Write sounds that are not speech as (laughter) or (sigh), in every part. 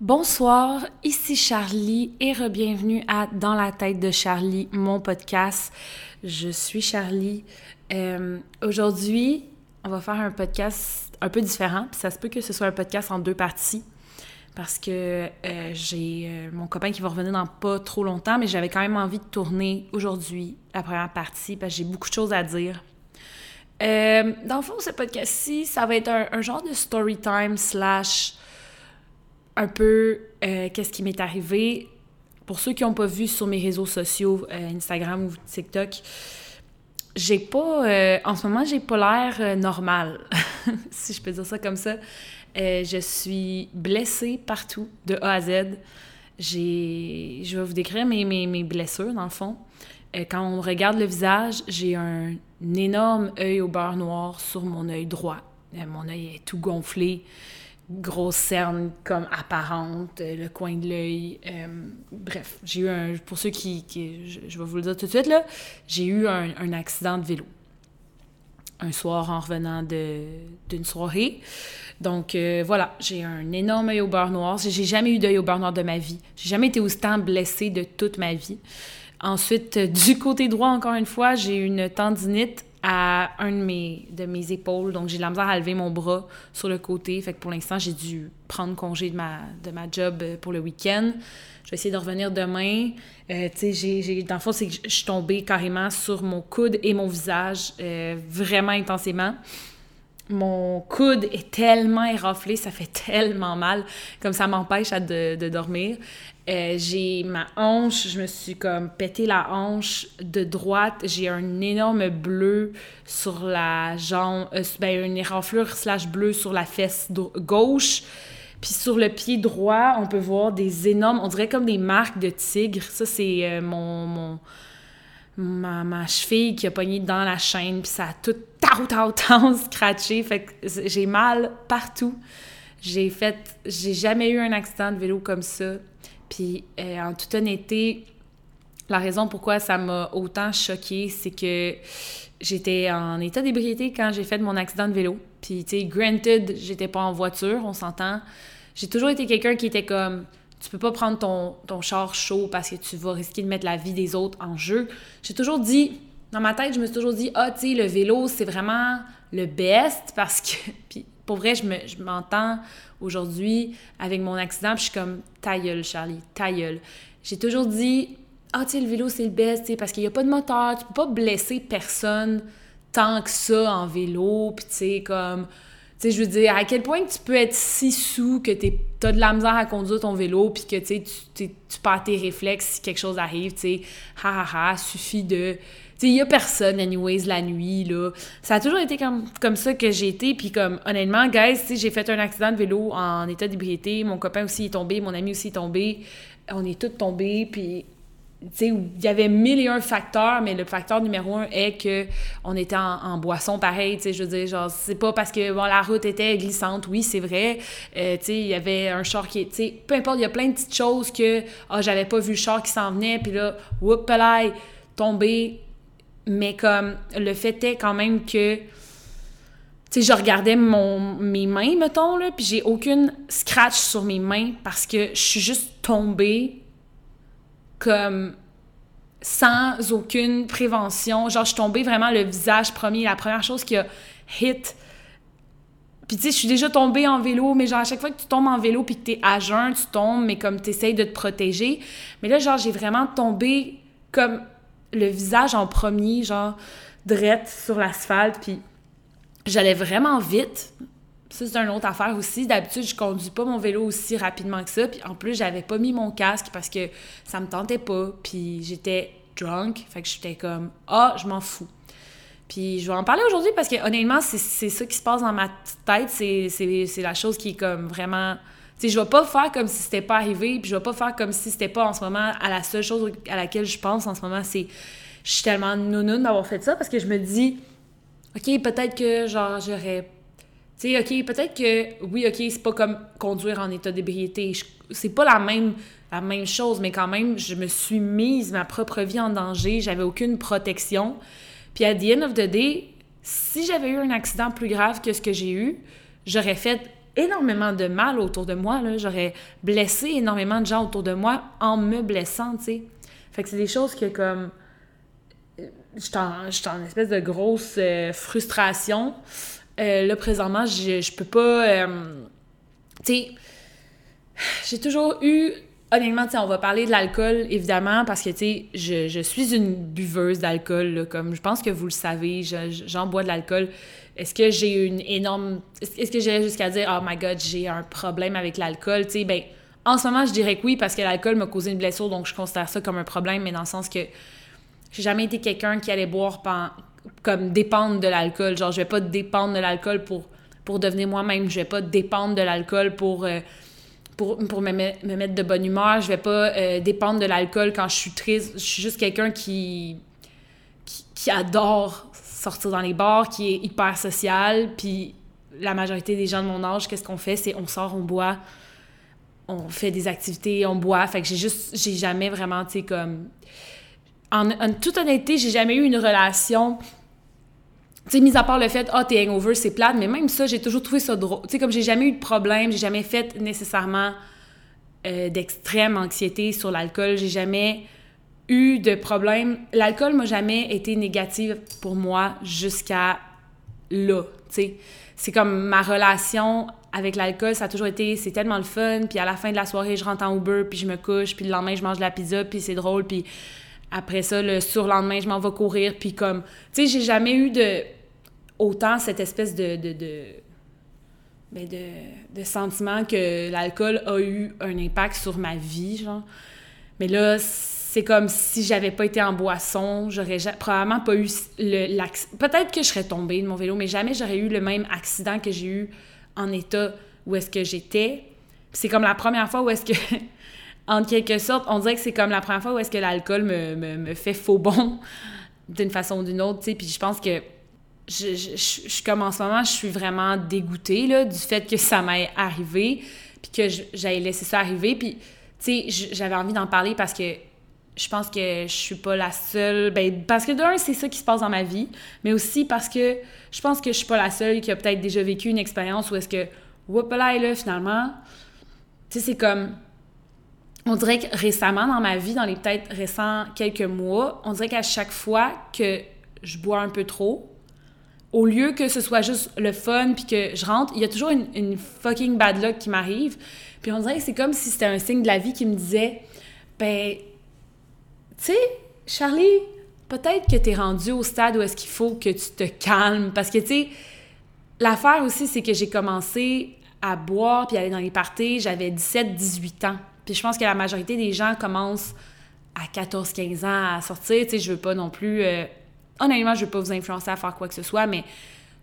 Bonsoir, ici Charlie et re-bienvenue à Dans la tête de Charlie, mon podcast. Je suis Charlie. Euh, aujourd'hui, on va faire un podcast un peu différent. ça se peut que ce soit un podcast en deux parties parce que euh, j'ai euh, mon copain qui va revenir dans pas trop longtemps, mais j'avais quand même envie de tourner aujourd'hui la première partie parce que j'ai beaucoup de choses à dire. dans le fond, ce podcast-ci, ça va être un, un genre de story time slash un peu euh, qu'est-ce qui m'est arrivé. Pour ceux qui n'ont pas vu sur mes réseaux sociaux, euh, Instagram ou TikTok, j'ai pas. Euh, en ce moment, j'ai pas l'air normal, (laughs) si je peux dire ça comme ça. je suis blessée partout, de A à Z. J'ai. Je vais vous décrire mes, mes, mes blessures, dans le fond. quand on regarde le visage, j'ai un, un énorme œil au beurre noir sur mon œil droit. mon œil est tout gonflé grosse cerne comme apparente, euh, le coin de l'œil. Euh, bref, j'ai eu un. Pour ceux qui. je, vais vous le dire tout de suite, là, j'ai eu un, accident de vélo. Un soir en revenant d'une soirée. Donc euh, voilà, j'ai un énorme œil au beurre noir. J'ai jamais eu d'œil au beurre noir de ma vie. J'ai jamais été autant blessée de toute ma vie. Ensuite, du côté droit, encore une fois, j'ai une tendinite à un de mes, de mes épaules. Donc, j'ai de la misère à lever mon bras sur le côté. Fait que pour l'instant, j'ai dû prendre congé de ma, de ma job euh, pour le week-end. Je vais essayer de revenir demain. Euh, tu sais, dans le fond, c'est que je suis tombée carrément sur mon coude et mon visage euh, vraiment intensément. Mon coude est tellement éraflé, ça fait tellement mal, comme ça m'empêche de, dormir. Euh, j'ai ma hanche, je me suis comme pété la hanche de droite. J'ai un énorme bleu sur la jambe, euh, ben une éraflure slash bleu sur la fesse gauche. Puis sur le pied droit, on peut voir des énormes, on dirait comme des marques de tigre. Ça, c'est euh, mon, mon ma, ma, cheville qui a pogné dans la chaîne, puis ça a tout tau tau tau (laughs) scratché. Fait que j'ai mal partout. J'ai fait, j'ai jamais eu un accident de vélo comme ça. Puis euh, en toute honnêteté, la raison pourquoi ça m'a autant choquée, c'est que j'étais en état d'ébriété quand j'ai fait mon accident de vélo. Puis, tu sais, granted, j'étais pas en voiture, on s'entend. J'ai toujours été quelqu'un qui était comme, tu peux pas prendre ton, ton char chaud parce que tu vas risquer de mettre la vie des autres en jeu. J'ai toujours dit, dans ma tête, je me suis toujours dit, ah, tu sais, le vélo, c'est vraiment le best parce que. (laughs) Puis, pour vrai, je m'entends aujourd'hui avec mon accident, puis je suis comme ta gueule, Charlie, ta gueule. J'ai toujours dit Ah, tu sais, le vélo, c'est le best, parce qu'il n'y a pas de moteur, tu peux pas blesser personne tant que ça en vélo, puis tu sais, comme. Tu sais, je veux dire, à quel point tu peux être si sous que tu as de la misère à conduire ton vélo, puis que tu, tu perds tes réflexes si quelque chose arrive, tu sais, ha ha ha, suffit de il y a personne, anyways, la nuit, là. Ça a toujours été comme, comme ça que j'ai été. Puis comme, honnêtement, guys, j'ai fait un accident de vélo en état d'ébriété. Mon copain aussi est tombé, mon ami aussi est tombé. On est tous tombés, puis... il y avait mille et un facteurs, mais le facteur numéro un est que on était en, boisson pareil, je veux dire, genre, c'est pas parce que, bon, la route était glissante, oui, c'est vrai, euh, il y avait un char qui, tu peu importe, il y a plein de petites choses que, ah, j'avais pas vu le char qui s'en venait, puis là, whoop, tombé, mais comme le fait est quand même que tu je regardais mon mes mains mettons là puis j'ai aucune scratch sur mes mains parce que je suis juste tombée comme sans aucune prévention genre je suis vraiment le visage premier la première chose qui a hit puis tu sais, je suis déjà tombée en vélo, mais genre à chaque fois que tu tombes en vélo puis que t'es à jeun, tu tombes, mais comme t'essayes de te protéger. Mais là, genre, j'ai vraiment tombé comme le visage en premier, genre, drette sur l'asphalte, puis j'allais vraiment vite. Ça, c'est une autre affaire aussi. D'habitude, je conduis pas mon vélo aussi rapidement que ça. Puis en plus, j'avais pas mis mon casque parce que ça me tentait pas. Puis j'étais drunk. Fait que j'étais comme, ah, je m'en fous. Puis je vais en parler aujourd'hui parce que honnêtement, c'est ça qui se passe dans ma tête. C'est la chose qui est comme vraiment sais, je vais pas faire comme si c'était pas arrivé, puis je vais pas faire comme si c'était pas en ce moment à la seule chose à laquelle je pense en ce moment, c'est je suis tellement nounoun d'avoir fait ça parce que je me dis OK, peut-être que genre j'aurais tu sais, OK, peut-être que oui, OK, c'est pas comme conduire en état d'ébriété, c'est pas la même la même chose, mais quand même, je me suis mise ma propre vie en danger, j'avais aucune protection. Puis à the end of the day, si j'avais eu un accident plus grave que ce que j'ai eu, j'aurais fait énormément de mal autour de moi. J'aurais blessé énormément de gens autour de moi en me blessant, tu sais. Fait que c'est des choses que, comme... Je suis en, espèce de grosse euh, frustration. Euh, là, présentement, je, je peux pas... Euh, tu sais, j'ai toujours eu honnêtement, on va parler de l'alcool, évidemment, parce que, tu sais, je, je, suis une buveuse d'alcool, comme je pense que vous le savez, j'en bois de l'alcool. Est-ce que j'ai une énorme... Est-ce que j'irais jusqu'à dire « Oh my God, j'ai un problème avec l'alcool », tu sais, ben, en ce moment, je dirais que oui, parce que l'alcool m'a causé une blessure, donc je considère ça comme un problème, mais dans le sens que j'ai jamais été quelqu'un qui allait boire comme dépendre de l'alcool. Genre, je vais pas dépendre de l'alcool pour, pour devenir moi-même. Je vais pas dépendre de l'alcool pour... Euh, pour, pour me, me, mettre de bonne humeur. Je vais pas euh, dépendre de l'alcool quand je suis triste. Je suis juste quelqu'un qui, qui, adore sortir dans les bars, qui est hyper social. Puis la majorité des gens de mon âge, qu'est-ce qu'on fait? C'est on sort, on boit, on fait des activités, on boit. Fait que j'ai juste, j'ai jamais vraiment, tu sais, comme... En, en, toute honnêteté, j'ai jamais eu une relation tu sais, mis à part le fait, ah, oh, t'es hangover, c'est plate, mais même ça, j'ai toujours trouvé ça drôle. Tu sais, comme j'ai jamais eu de problème, j'ai jamais fait nécessairement euh, d'extrême anxiété sur l'alcool, j'ai jamais eu de problème. L'alcool m'a jamais été négatif pour moi jusqu'à là, tu sais. C'est comme ma relation avec l'alcool, ça a toujours été, c'est tellement le fun, puis à la fin de la soirée, je rentre en Uber, puis je me couche, puis le lendemain, je mange de la pizza, puis c'est drôle, puis après ça, le surlendemain, je m'en vais courir, puis comme, tu sais, j'ai jamais eu de autant cette espèce de, de, de, ben de, de sentiment que l'alcool a eu un impact sur ma vie, genre. Mais là, c'est comme si j'avais pas été en boisson, j'aurais probablement pas eu le peut-être que je serais tombée de mon vélo, mais jamais j'aurais eu le même accident que j'ai eu en état où est-ce que j'étais. C'est comme la première fois où est-ce que (laughs) en quelque sorte, on dirait que c'est comme la première fois où est-ce que l'alcool me, me, me, fait faux bon d'une façon ou d'une autre, tu sais, puis je pense que je, je, je, comme en ce moment, je suis vraiment dégoûtée là, du fait que ça m'ait arrivé, puis que j'avais laissé ça arriver. Puis, tu sais, j'avais envie d'en parler parce que je pense que je suis pas la seule. Ben, parce que d'un, c'est ça qui se passe dans ma vie, mais aussi parce que je pense que je suis pas la seule qui a peut-être déjà vécu une expérience où est-ce que, whoop là, là, finalement, tu sais, c'est comme. On dirait que récemment dans ma vie, dans les peut-être récents quelques mois, on dirait qu'à chaque fois que je bois un peu trop, au lieu que ce soit juste le fun puis que je rentre, il y a toujours une, fucking bad luck qui m'arrive. Puis on dirait que c'est comme si c'était un signe de la vie qui me disait ben tu sais Charlie, peut-être que tu es rendu au stade où est-ce qu'il faut que tu te calmes parce que tu sais l'affaire aussi c'est que j'ai commencé à boire puis aller dans les parties, j'avais 17 18 ans. Puis je pense que la majorité des gens commencent à 14 15 ans à sortir, tu sais je veux pas non plus euh, honnêtement, je ne veux pas vous influencer à faire quoi que ce soit, mais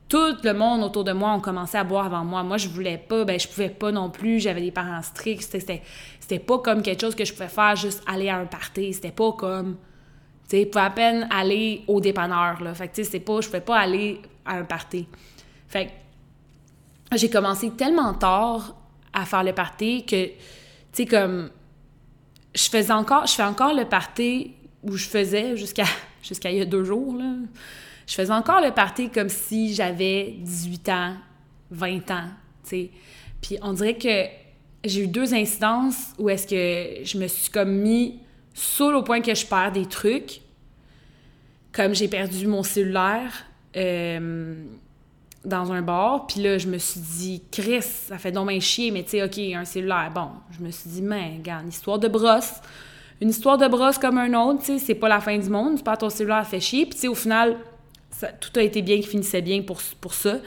tout le monde autour de moi ont commencé à boire avant moi. Moi, je voulais pas, ben je pouvais pas non plus, j'avais des parents stricts, c'était c'était pas comme quelque chose que je pouvais faire juste aller à un party, c'était pas comme tu sais, je pouvais à peine aller au dépanneur là. Fait que tu sais, c'est pas je pouvais pas aller à un party. Fait que j'ai commencé tellement tard à faire le party que tu sais comme je faisais encore je fais encore le party où je faisais jusqu'à jusqu'à il y a deux jours, là, je faisais encore le party comme si j'avais 18 ans, 20 ans, tu. Puis on dirait que j'ai eu deux incidences où est-ce que je me suis comme mis saoul au point que je perds des trucs. Comme j'ai perdu mon cellulaire euh, dans un bar, puis là, je me suis dit, Chris, ça fait donc un chier, mais tu sais, OK, un cellulaire. Bon, je me suis dit, mais, regarde, histoire de brosse une histoire de brosse comme un autre, tu sais, c'est pas la fin du monde. Tu perds ton cellulaire, fait chier. Puis, tu sais, au final, tout a été bien qui finissait bien pour, pour ça.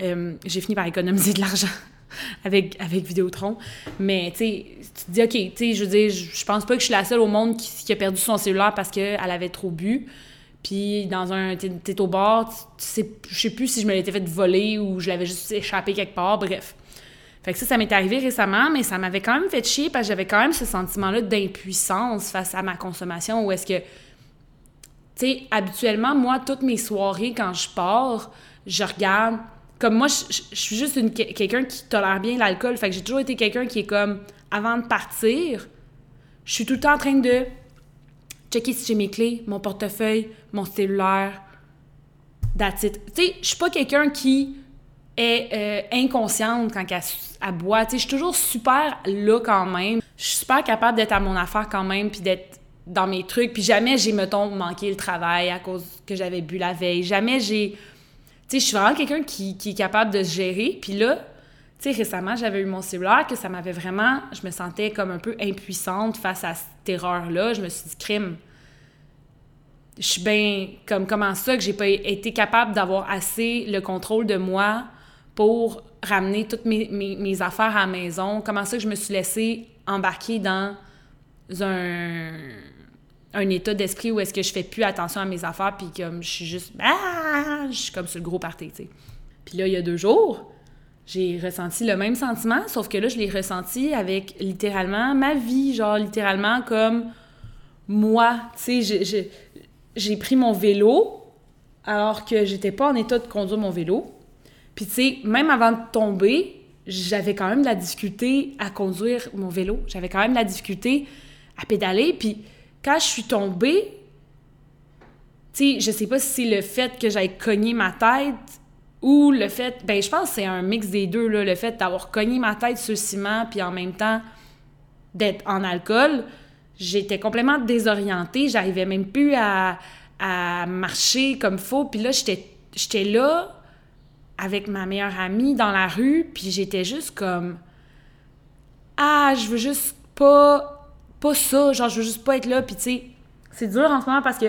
Euh, j'ai fini par économiser de l'argent (laughs) avec, avec Vidéotron. Mais, tu sais, tu te dis, OK, tu sais, je veux dire, je pense pas que je suis la seule au monde qui, a perdu son cellulaire parce qu'elle avait trop bu. Puis, dans un. T'es au bar, tu sais, je sais plus si je me l'étais fait voler ou je l'avais juste échappé quelque part. Bref. Fait que ça, ça m'est arrivé récemment, mais ça m'avait quand même fait chier parce que j'avais quand même ce sentiment-là d'impuissance face à ma consommation où est-ce que, tu sais, habituellement, moi, toutes mes soirées, quand je pars, je regarde. Comme moi, je, suis juste quelqu'un qui tolère bien l'alcool. Fait que j'ai toujours été quelqu'un qui est comme, avant de partir, je suis tout le temps en train de checker si j'ai mes clés, mon portefeuille, mon cellulaire, that's. Tu sais, je suis pas quelqu'un qui est euh, inconsciente quand elle, boit. Je suis toujours super là quand même. Je suis super capable d'être à mon affaire quand même, puis d'être dans mes trucs. Puis jamais j'ai, mettons, manqué le travail à cause que j'avais bu la veille. Jamais j'ai... Tu sais, je suis vraiment quelqu'un qui, qui, est capable de se gérer. Puis là, récemment, j'avais eu mon cellulaire que ça m'avait vraiment... Je me sentais comme un peu impuissante face à cette erreur-là. Je me suis dit, crime. Je suis bien... Comme comment ça que j'ai pas été capable d'avoir assez le contrôle de moi pour ramener toutes mes, affaires à la maison? Comment ça que je me suis laissée embarquer dans un, un état d'esprit où est-ce que je fais plus attention à mes affaires puis comme je suis juste... Ah! Je suis comme sur le gros party, tu sais. Puis là, il y a deux jours j'ai ressenti le même sentiment, sauf que là, je l'ai ressenti avec littéralement ma vie, genre littéralement comme moi. Tu sais, j'ai pris mon vélo alors que j'étais pas en état de conduire mon vélo. Puis tu sais, même avant de tomber, j'avais quand même de la difficulté à conduire mon vélo. J'avais quand même de la difficulté à pédaler. Puis quand je suis tombée, tu sais, je sais pas si c'est le fait que j'aille cogné ma tête ou le fait, ben je pense que c'est un mix des deux, là, le fait d'avoir cogné ma tête sur le ciment, puis en même temps d'être en alcool, j'étais complètement désorientée, j'arrivais même plus à, à marcher comme faut, puis là, j'étais là avec ma meilleure amie dans la rue, puis j'étais juste comme ah, je veux juste pas pas ça, genre je veux juste pas être là, puis tu sais, c'est dur en ce moment parce que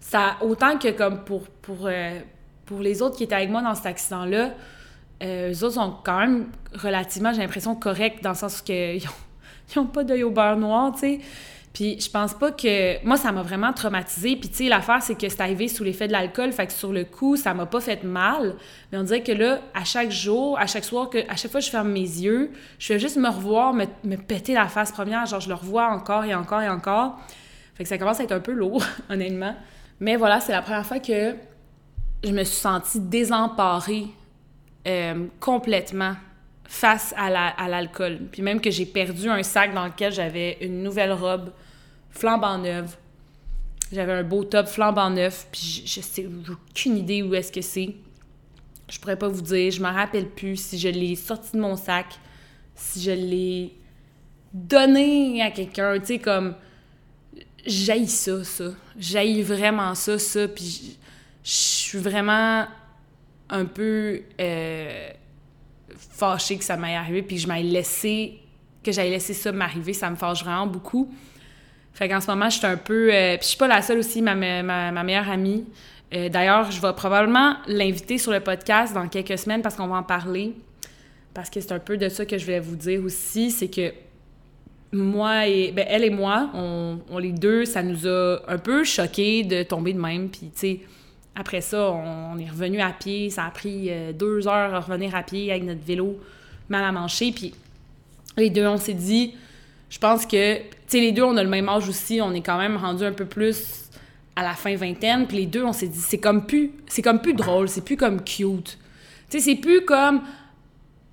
ça autant que comme pour pour euh, pour les autres qui étaient avec moi dans cet accident-là, euh, eux autres sont quand même relativement, j'ai l'impression, corrects dans le sens qu'ils (laughs) n'ont pas d'œil au beurre noir, tu sais. Puis je pense pas que... Moi, ça m'a vraiment traumatisée. Puis tu sais, l'affaire, c'est que c'est arrivé sous l'effet de l'alcool, fait que sur le coup, ça m'a pas fait mal. Mais on dirait que là, à chaque jour, à chaque soir, que, à chaque fois que je ferme mes yeux, je fais juste me revoir, me, me péter la face première. Genre, je le revois encore et encore et encore. Fait que ça commence à être un peu lourd, (laughs) honnêtement. Mais voilà, c'est la première fois que je me suis sentie désemparée euh, complètement face à l'alcool. Puis même que j'ai perdu un sac dans lequel j'avais une nouvelle robe flambant neuve. J'avais un beau top flambant neuf, puis je, sais aucune idée où est-ce que c'est. Je pourrais pas vous dire, je me rappelle plus si je l'ai sorti de mon sac, si je l'ai donné à quelqu'un, tu sais comme j'haïs ça ça, j'haïs vraiment ça ça puis je suis vraiment un peu euh, fâchée que ça m'ait arrivé, puis je m'aille laissé, que j'aille laissé ça m'arriver, ça me fâche vraiment beaucoup. Fait qu'en ce moment, je suis un peu. Euh, puis je suis pas la seule aussi, ma, meilleure amie. Euh, d'ailleurs, je vais probablement l'inviter sur le podcast dans quelques semaines parce qu'on va en parler. Parce que c'est un peu de ça que je voulais vous dire aussi, c'est que moi et. Ben, elle et moi, on, les deux, ça nous a un peu choqués de tomber de même. Puis, tu sais après ça, on, est revenu à pied. Ça a pris euh, deux heures à revenir à pied avec notre vélo mal à mancher. Puis les deux, on s'est dit, je pense que, sais, les deux, on a le même âge aussi. On est quand même rendu un peu plus à la fin vingtaine. Puis les deux, on s'est dit, c'est comme plus, c'est comme plus drôle, c'est plus comme cute. Tu sais, c'est plus comme,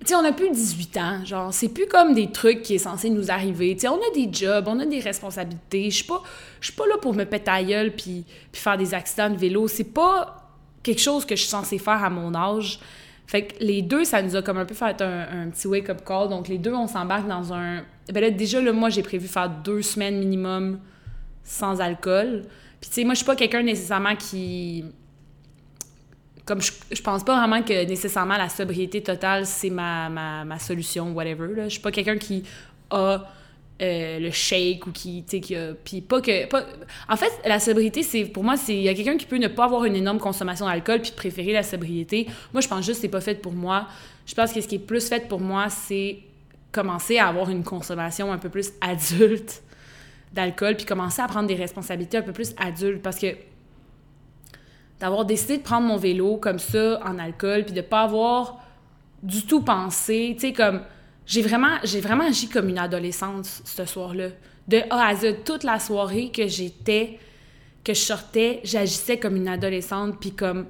tu sais, on a plus 18 ans, genre, c'est plus comme des trucs qui est censé nous arriver. Tu sais, on a des jobs, on a des responsabilités. Je suis pas, je suis pas là pour me péter à gueule puis, puis faire des accidents de vélo. C'est pas quelque chose que je suis censée faire à mon âge. Fait que les deux, ça nous a comme un peu fait un, petit wake-up call. Donc, les deux, on s'embarque dans un... Ben là, déjà, là, moi, j'ai prévu faire deux semaines minimum sans alcool. Puis, tu sais, moi, je suis pas quelqu'un nécessairement qui comme je, je pense pas vraiment que nécessairement la sobriété totale, c'est ma, ma, ma, solution, whatever. Là. Je suis pas quelqu'un qui a euh, le shake ou qui, tu sais, qui. Puis pas que... Pas... En fait, la sobriété, c'est pour moi, c'est... Il y a quelqu'un qui peut ne pas avoir une énorme consommation d'alcool puis préférer la sobriété. Moi, je pense juste que c'est pas fait pour moi. Je pense que ce qui est plus fait pour moi, c'est commencer à avoir une consommation un peu plus adulte d'alcool puis commencer à prendre des responsabilités un peu plus adultes parce que d'avoir décidé de prendre mon vélo comme ça en alcool puis de pas avoir du tout pensé, tu sais comme j'ai vraiment j'ai vraiment agi comme une adolescente ce soir-là. De A à Z toute la soirée que j'étais que je sortais, j'agissais comme une adolescente puis comme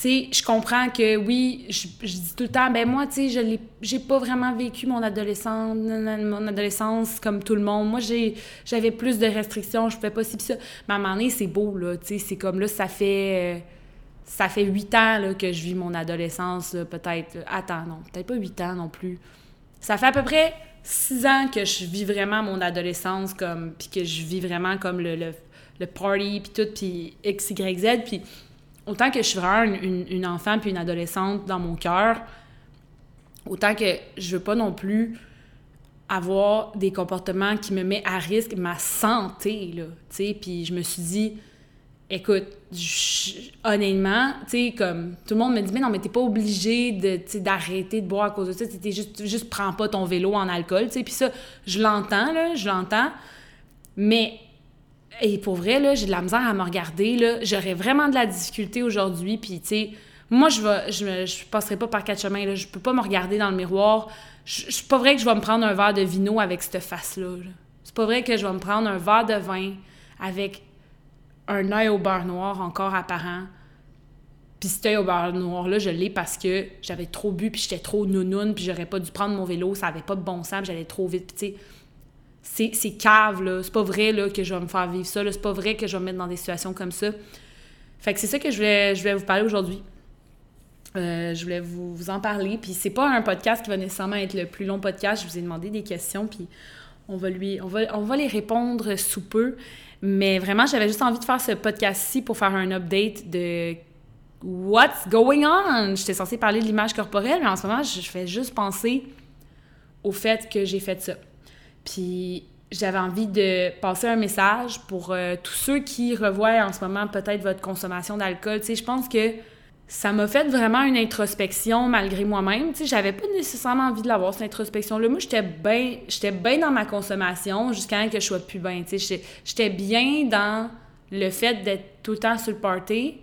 sais, je comprends que oui, je, dis tout le temps, ben moi, tu sais, je j'ai pas vraiment vécu mon adolescence, mon adolescence comme tout le monde. Moi, j'ai, j'avais plus de restrictions, je pouvais pas si ça. Mais à un moment donné, c'est beau, là, c'est comme là, ça fait, ça fait huit ans là, que je vis mon adolescence, peut-être. Attends, non, peut-être pas huit ans non plus. Ça fait à peu près six ans que je vis vraiment mon adolescence, comme, puis que je vis vraiment comme le, le, party, puis tout, puis X, Y, Z. Puis autant que je suis vraiment une, enfant puis une adolescente dans mon cœur, autant que je veux pas non plus avoir des comportements qui me mettent à risque ma santé, là, tu. Puis je me suis dit écoute, honnêtement, tu comme tout le monde me dit, mais non, mais t'es pas obligé d'arrêter de boire à cause de ça, tu juste, juste prends pas ton vélo en alcool, tu sais, puis ça, je l'entends, là, je l'entends, mais, et pour vrai, là, j'ai de la misère à me regarder, là, j'aurais vraiment de la difficulté aujourd'hui, puis tu sais, moi, je vais, je, je passerai pas par quatre chemins, là, je peux pas me regarder dans le miroir, c'est pas vrai que je vais me prendre un verre de vino avec cette face-là, c'est pas vrai que je vais me prendre un verre de vin avec un œil au beurre noir encore apparent. Puis cet œil au beurre noir-là, je l'ai parce que j'avais trop bu, puis j'étais trop nounoun, puis j'aurais pas dû prendre mon vélo, ça avait pas de bon sens, j'allais trop vite. Puis tu sais, c'est cave, là. C'est pas vrai, là, que je vais me faire vivre ça, C'est pas vrai que je vais me mettre dans des situations comme ça. Fait que c'est ça que je vais vous parler aujourd'hui. Euh, je voulais vous, vous en parler. Puis c'est pas un podcast qui va nécessairement être le plus long podcast. Je vous ai demandé des questions, puis on va, lui, on va, on va les répondre sous peu. Mais vraiment, j'avais juste envie de faire ce podcast-ci pour faire un update de What's going on? J'étais censée parler de l'image corporelle, mais en ce moment, je fais juste penser au fait que j'ai fait ça. Puis j'avais envie de passer un message pour euh, tous ceux qui revoient en ce moment peut-être votre consommation d'alcool. Tu sais, je pense que ça m'a fait vraiment une introspection malgré moi-même. Tu sais, j'avais pas nécessairement envie de l'avoir, cette introspection-là. Moi, j'étais bien j'étais bien dans ma consommation jusqu'à ce que je sois plus bien. Tu sais, j'étais bien dans le fait d'être tout le temps sur le party,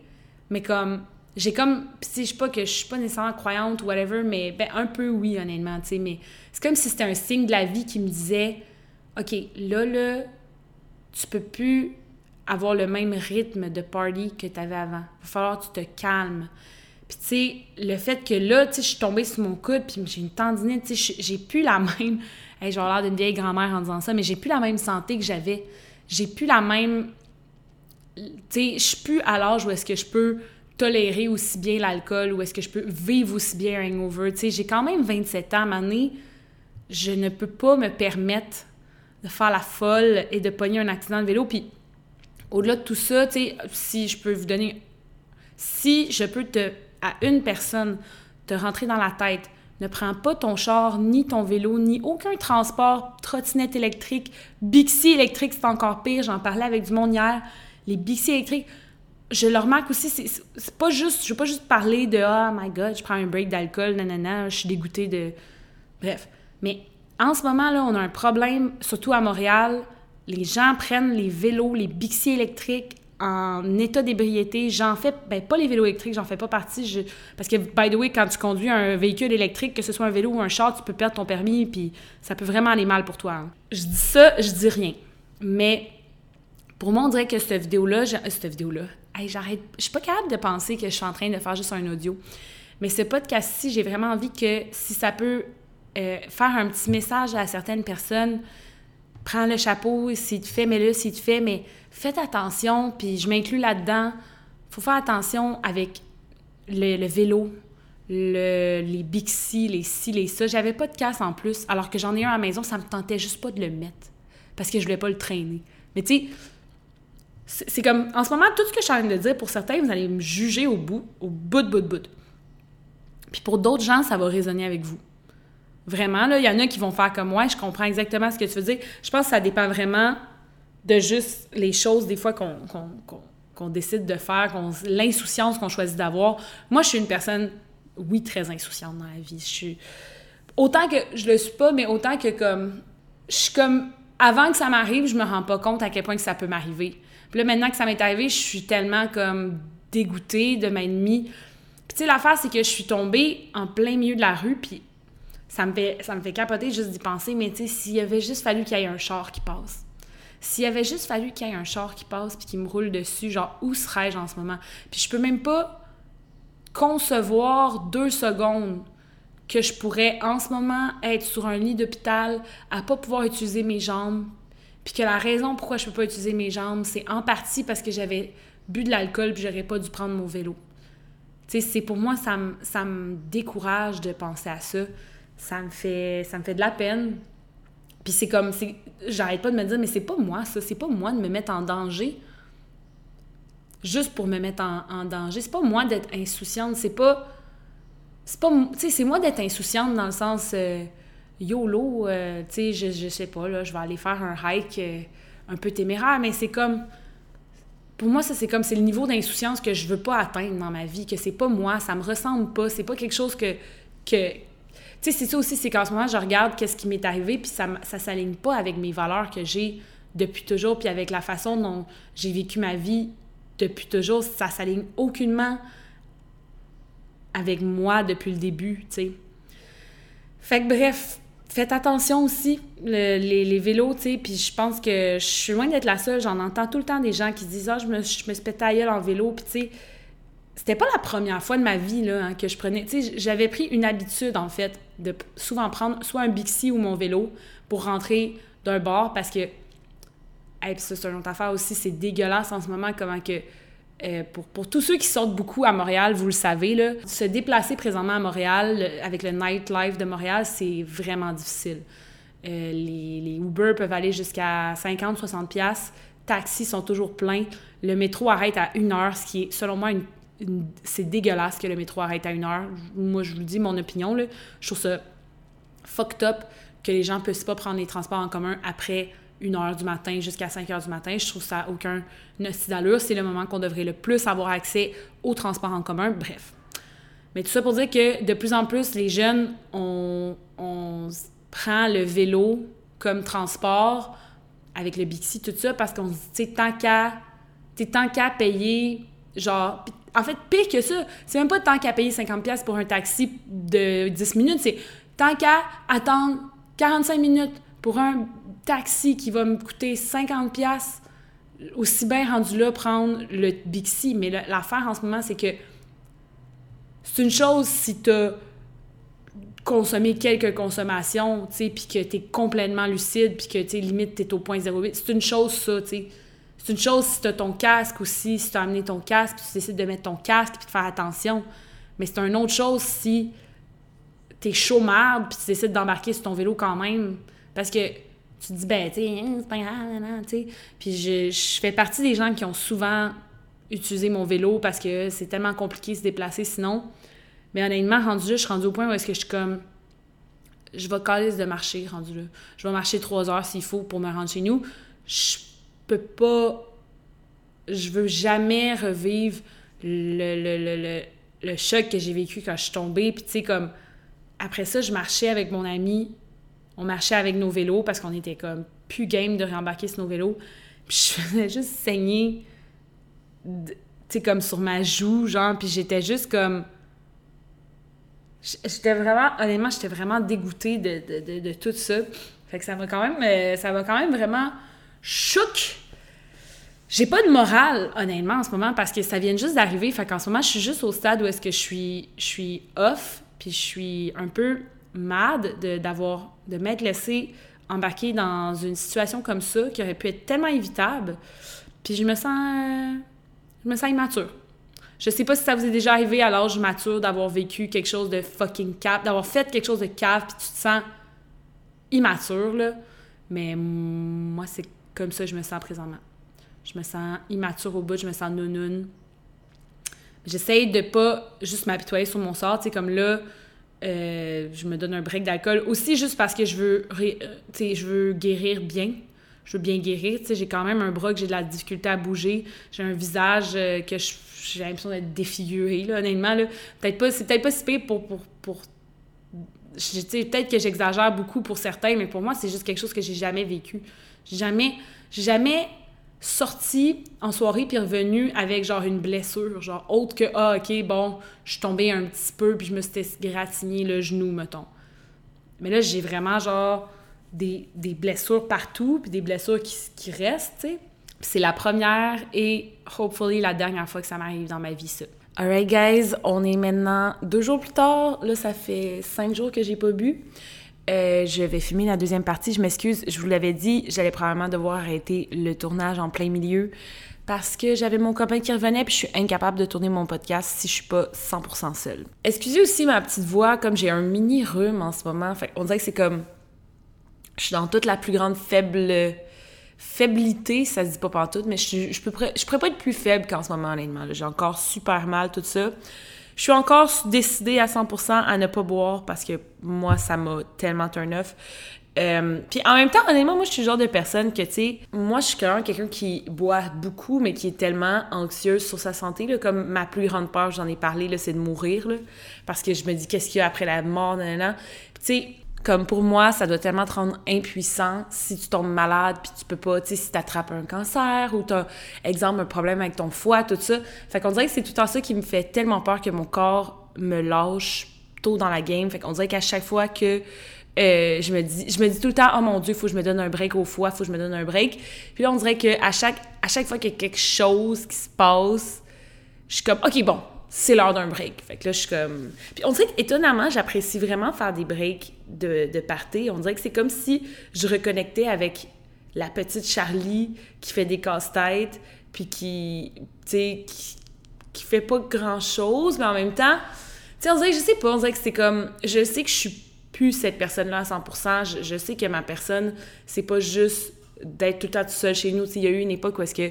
mais comme j'ai comme si je sais pas que je suis pas nécessairement croyante ou whatever mais ben un peu oui honnêtement tu sais mais c'est comme si c'était un signe de la vie qui me disait OK là là tu peux plus avoir le même rythme de party que tu avais avant. Il va falloir que tu te calmes. Puis, tu sais, le fait que là, tu sais, je suis tombée sur mon coude, puis j'ai une tendinite, tu sais, j'ai plus la même. (laughs) Hey, j'ai l'air d'une vieille grand-mère en disant ça, mais j'ai plus la même santé que j'avais. J'ai plus la même. Tu sais, je suis plus à l'âge où est-ce que je peux tolérer aussi bien l'alcool, ou est-ce que je peux vivre aussi bien un hangover. Tu sais, j'ai quand même 27 ans, à je ne peux pas me permettre de faire la folle et de pogner un accident de vélo. Puis au-delà de tout ça, tu sais, si je peux vous donner, si je peux te, à une personne, te rentrer dans la tête, ne prends pas ton char, ni ton vélo, ni aucun transport, trottinette électrique, Bixi électrique, c'est encore pire. J'en parlais avec du monde hier. Les Bixi électriques, je le remarque aussi, c'est pas juste, je veux pas juste parler de oh my god, je prends un break d'alcool, nanana, je suis dégoûtée de. Bref. Mais en ce moment, là, on a un problème, surtout à Montréal, les gens prennent les vélos, les Bixi électriques en état d'ébriété. J'en fais, ben pas les vélos électriques, j'en fais pas partie. parce que, by the way, quand tu conduis un véhicule électrique, que ce soit un vélo ou un char, tu peux perdre ton permis, puis ça peut vraiment aller mal pour toi. Hein. Je dis ça, je dis rien. Mais pour moi, on dirait que cette vidéo-là, cette vidéo-là, j'arrête, je suis pas capable de penser que je suis en train de faire juste un audio. Mais ce podcast-ci, j'ai vraiment envie que si ça peut euh, faire un petit message à certaines personnes, prends le chapeau s'il te fait, mets-le s'il te fait, mais faites attention, puis je m'inclus là-dedans. faut faire attention avec le, vélo, le, les Bixi, les ci, les ça. J'avais pas de casse en plus, alors que j'en ai un à la maison, ça me tentait juste pas de le mettre parce que je voulais pas le traîner. Mais tu sais, c'est comme, en ce moment, tout ce que je suis en train de dire, pour certains, vous allez me juger au bout, au bout bout bout. Puis pour d'autres gens, ça va résonner avec vous. Vraiment, là, il y en a qui vont faire comme moi, je comprends exactement ce que tu veux dire. Je pense que ça dépend vraiment de juste les choses, des fois, qu'on décide de faire, l'insouciance qu'on choisit d'avoir. Moi, je suis une personne, oui, très insouciante dans la vie. Je suis... Autant que je le suis pas, mais autant que comme... Je suis comme... Avant que ça m'arrive, je me rends pas compte à quel point que ça peut m'arriver. Puis là, maintenant que ça m'est arrivé, je suis tellement comme dégoûtée de ma ennemie. Puis tu sais, l'affaire, c'est que je suis tombée en plein milieu de la rue, puis ça me fait, ça capoter juste d'y penser, mais tu sais, s'il avait juste fallu qu'il y ait un char qui passe. S'il avait juste fallu qu'il y ait un char qui passe puis qui me roule dessus, genre, où serais-je en ce moment? Puis je peux même pas concevoir deux secondes que je pourrais en ce moment être sur un lit d'hôpital, à pas pouvoir utiliser mes jambes, puis que la raison pourquoi je peux pas utiliser mes jambes, c'est en partie parce que j'avais bu de l'alcool puis j'aurais pas dû prendre mon vélo. Tu sais, c'est pour moi, ça me, ça me décourage de penser à ça. Ça me fait, ça me fait de la peine. Puis c'est comme, j'arrête pas de me dire, mais c'est pas moi, ça. C'est pas moi de me mettre en danger juste pour me mettre en, danger. C'est pas moi d'être insouciante. C'est pas. C'est pas. Tu sais, c'est moi d'être insouciante dans le sens. Euh, YOLO, euh, tu sais, je, je sais pas, là, je vais aller faire un hike euh, un peu téméraire, mais c'est comme pour moi, ça, c'est comme, c'est le niveau d'insouciance que je veux pas atteindre dans ma vie, que c'est pas moi, ça me ressemble pas, c'est pas quelque chose que. que tu sais, c'est ça aussi, c'est qu'en ce moment, je regarde qu'est-ce qui m'est arrivé, puis ça, ça s'aligne pas avec mes valeurs que j'ai depuis toujours, puis avec la façon dont j'ai vécu ma vie depuis toujours, ça s'aligne aucunement avec moi depuis le début, tu sais. Fait que bref, faites attention aussi, les, vélos, tu sais, puis je pense que je suis loin d'être la seule. J'en entends tout le temps des gens qui se disent « Ah, je me, je me suis en vélo », puis tu sais, c'était pas la première fois de ma vie là, hein, que je prenais... Tu sais, j'avais pris une habitude, en fait, de souvent prendre soit un Bixi ou mon vélo pour rentrer d'un bord, parce que... Et puis ça, c'est une autre affaire aussi, c'est dégueulasse en ce moment, comment que euh, pour, pour, tous ceux qui sortent beaucoup à Montréal, vous le savez, là, se déplacer présentement à Montréal avec le nightlife de Montréal, c'est vraiment difficile. Euh, les, Uber peuvent aller jusqu'à 50-60 pièces. Taxis sont toujours pleins. Le métro arrête à une heure, ce qui est, selon moi, une, c'est dégueulasse que le métro arrête à une heure. Moi, je vous dis mon opinion. Là. Je trouve ça fucked up que les gens ne puissent pas prendre les transports en commun après 1 heure du matin jusqu'à 5 heures du matin. Je trouve ça aucun nocide d'allure. C'est le moment qu'on devrait le plus avoir accès aux transports en commun. Bref. Mais tout ça pour dire que de plus en plus, les jeunes, on, prend le vélo comme transport avec le Bixi, tout ça, parce qu'on se dit, tu sais, tant qu'à, tant qu'à payer, genre, en fait, pire que ça, c'est même pas tant qu'à payer 50$ pour un taxi de 10 minutes, c'est tant qu'à attendre 45 minutes pour un taxi qui va me coûter 50 pièces aussi bien rendu là prendre le Bixi. Mais l'affaire en ce moment, c'est que c'est une chose si tu consommé quelques consommations, tu sais, puis que tu es complètement lucide, puis que, tu sais, limite, tu es au point 08. C'est une chose, ça, tu sais. C'est une chose si tu as ton casque aussi, si tu as amené ton casque, puis tu décides de mettre ton casque, puis de faire attention. Mais c'est une autre chose si tu es chaud puis tu décides d'embarquer sur ton vélo quand même. Parce que tu te dis, ben, tu sais, hein, c'est pas tu sais. Puis je, je, fais partie des gens qui ont souvent utilisé mon vélo parce que c'est tellement compliqué de se déplacer sinon. Mais honnêtement, rendu là, je suis rendue au point où est-ce que je suis comme. Je vais caler de marcher, rendu là. Je vais marcher trois heures s'il faut pour me rendre chez nous. Je peux pas. Je veux jamais revivre le, le, le, le choc que j'ai vécu quand je suis tombée. Puis tu sais, comme. Après ça, je marchais avec mon ami on marchait avec nos vélos parce qu'on était comme plus game de rembarquer sur nos vélos. Puis je faisais juste saigner, tu sais, comme sur ma joue, genre, puis j'étais juste comme... J'étais vraiment, honnêtement, j'étais vraiment dégoûtée de, tout ça. Fait que ça va quand même, euh, ça quand même vraiment chouk. J'ai pas de morale, honnêtement, en ce moment, parce que ça vient juste d'arriver. Fait qu'en ce moment, je suis juste au stade où est-ce que je suis, je suis off, puis je suis un peu mad d'avoir de, m'être laissé embarquer dans une situation comme ça qui aurait pu être tellement évitable. Puis je me sens je me sens immature. Je sais pas si ça vous est déjà arrivé à l'âge mature d'avoir vécu quelque chose de fucking cave, d'avoir fait quelque chose de cave puis tu te sens immature là, mais moi c'est comme ça que je me sens présentement. Je me sens immature au bout, je me sens nounoun. J'essaye de pas juste m'apitoyer sur mon sort, tu comme là euh, je me donne un break d'alcool. Aussi, juste parce que je veux, euh, je veux guérir bien. Je veux bien guérir. J'ai quand même un bras que j'ai de la difficulté à bouger. J'ai un visage euh, que j'ai l'impression d'être défiguré, là, honnêtement. Là. Peut-être pas, c'est peut-être pas si pire pour... pour, pour peut-être que j'exagère beaucoup pour certains, mais pour moi, c'est juste quelque chose que j'ai jamais vécu. Jamais... jamais sorti en soirée puis revenu avec genre une blessure, genre autre que ah ok bon, je suis un petit peu puis je me suis gratigné le genou mettons. Mais là j'ai vraiment genre des, blessures partout puis des blessures qui, qui restent, tu sais. C'est la première et hopefully la dernière fois que ça m'arrive dans ma vie ça. Alright guys, on est maintenant deux jours plus tard. Là ça fait cinq jours que j'ai pas bu. Euh, je vais filmer la deuxième partie. Je m'excuse, je vous l'avais dit, j'allais probablement devoir arrêter le tournage en plein milieu parce que j'avais mon copain qui revenait puis je suis incapable de tourner mon podcast si je suis pas 100% seule. Excusez aussi ma petite voix, comme j'ai un mini rhume en ce moment, fait on dirait que c'est comme je suis dans toute la plus grande faible faiblité, ça se dit pas partout, mais je, je, peux, je pourrais pas être plus faible qu'en ce moment, honnêtement. J'ai encore super mal, tout ça. Je suis encore décidée à 100% à ne pas boire parce que moi, ça m'a tellement turn off. Euh, puis en même temps, honnêtement, moi, je suis le genre de personne que, tu sais, moi, je suis quand même quelqu'un qui boit beaucoup, mais qui est tellement anxieuse sur sa santé, là, comme ma plus grande peur, j'en ai parlé, c'est de mourir, là, parce que je me dis, qu'est-ce qu'il y a après la mort, nan, tu sais, comme pour moi, ça doit tellement te rendre impuissant si tu tombes malade, puis tu peux pas, tu sais, si t'attrapes un cancer ou t'as, exemple, un problème avec ton foie, tout ça. Fait qu'on dirait que c'est tout en ça qui me fait tellement peur que mon corps me lâche tôt dans la game. Fait qu'on dirait qu'à chaque fois que euh, je me dis je me dis tout le temps oh mon dieu faut que je me donne un break au foie faut que je me donne un break puis là on dirait que à chaque à chaque fois qu'il y a quelque chose qui se passe je suis comme ok bon c'est l'heure d'un break. Fait que là, je suis comme... Puis on dirait qu'étonnamment, j'apprécie vraiment faire des breaks de, de party. On dirait que c'est comme si je reconnectais avec la petite Charlie qui fait des casse-têtes, puis qui, tu sais, qui, qui, fait pas grand-chose, mais en même temps, tu sais, on dirait que je sais pas, on dirait que c'est comme... Je sais que je suis plus cette personne-là à 100%. Je, sais que ma personne, c'est pas juste d'être tout le temps tout seul chez nous. Il y a eu une époque où est-ce que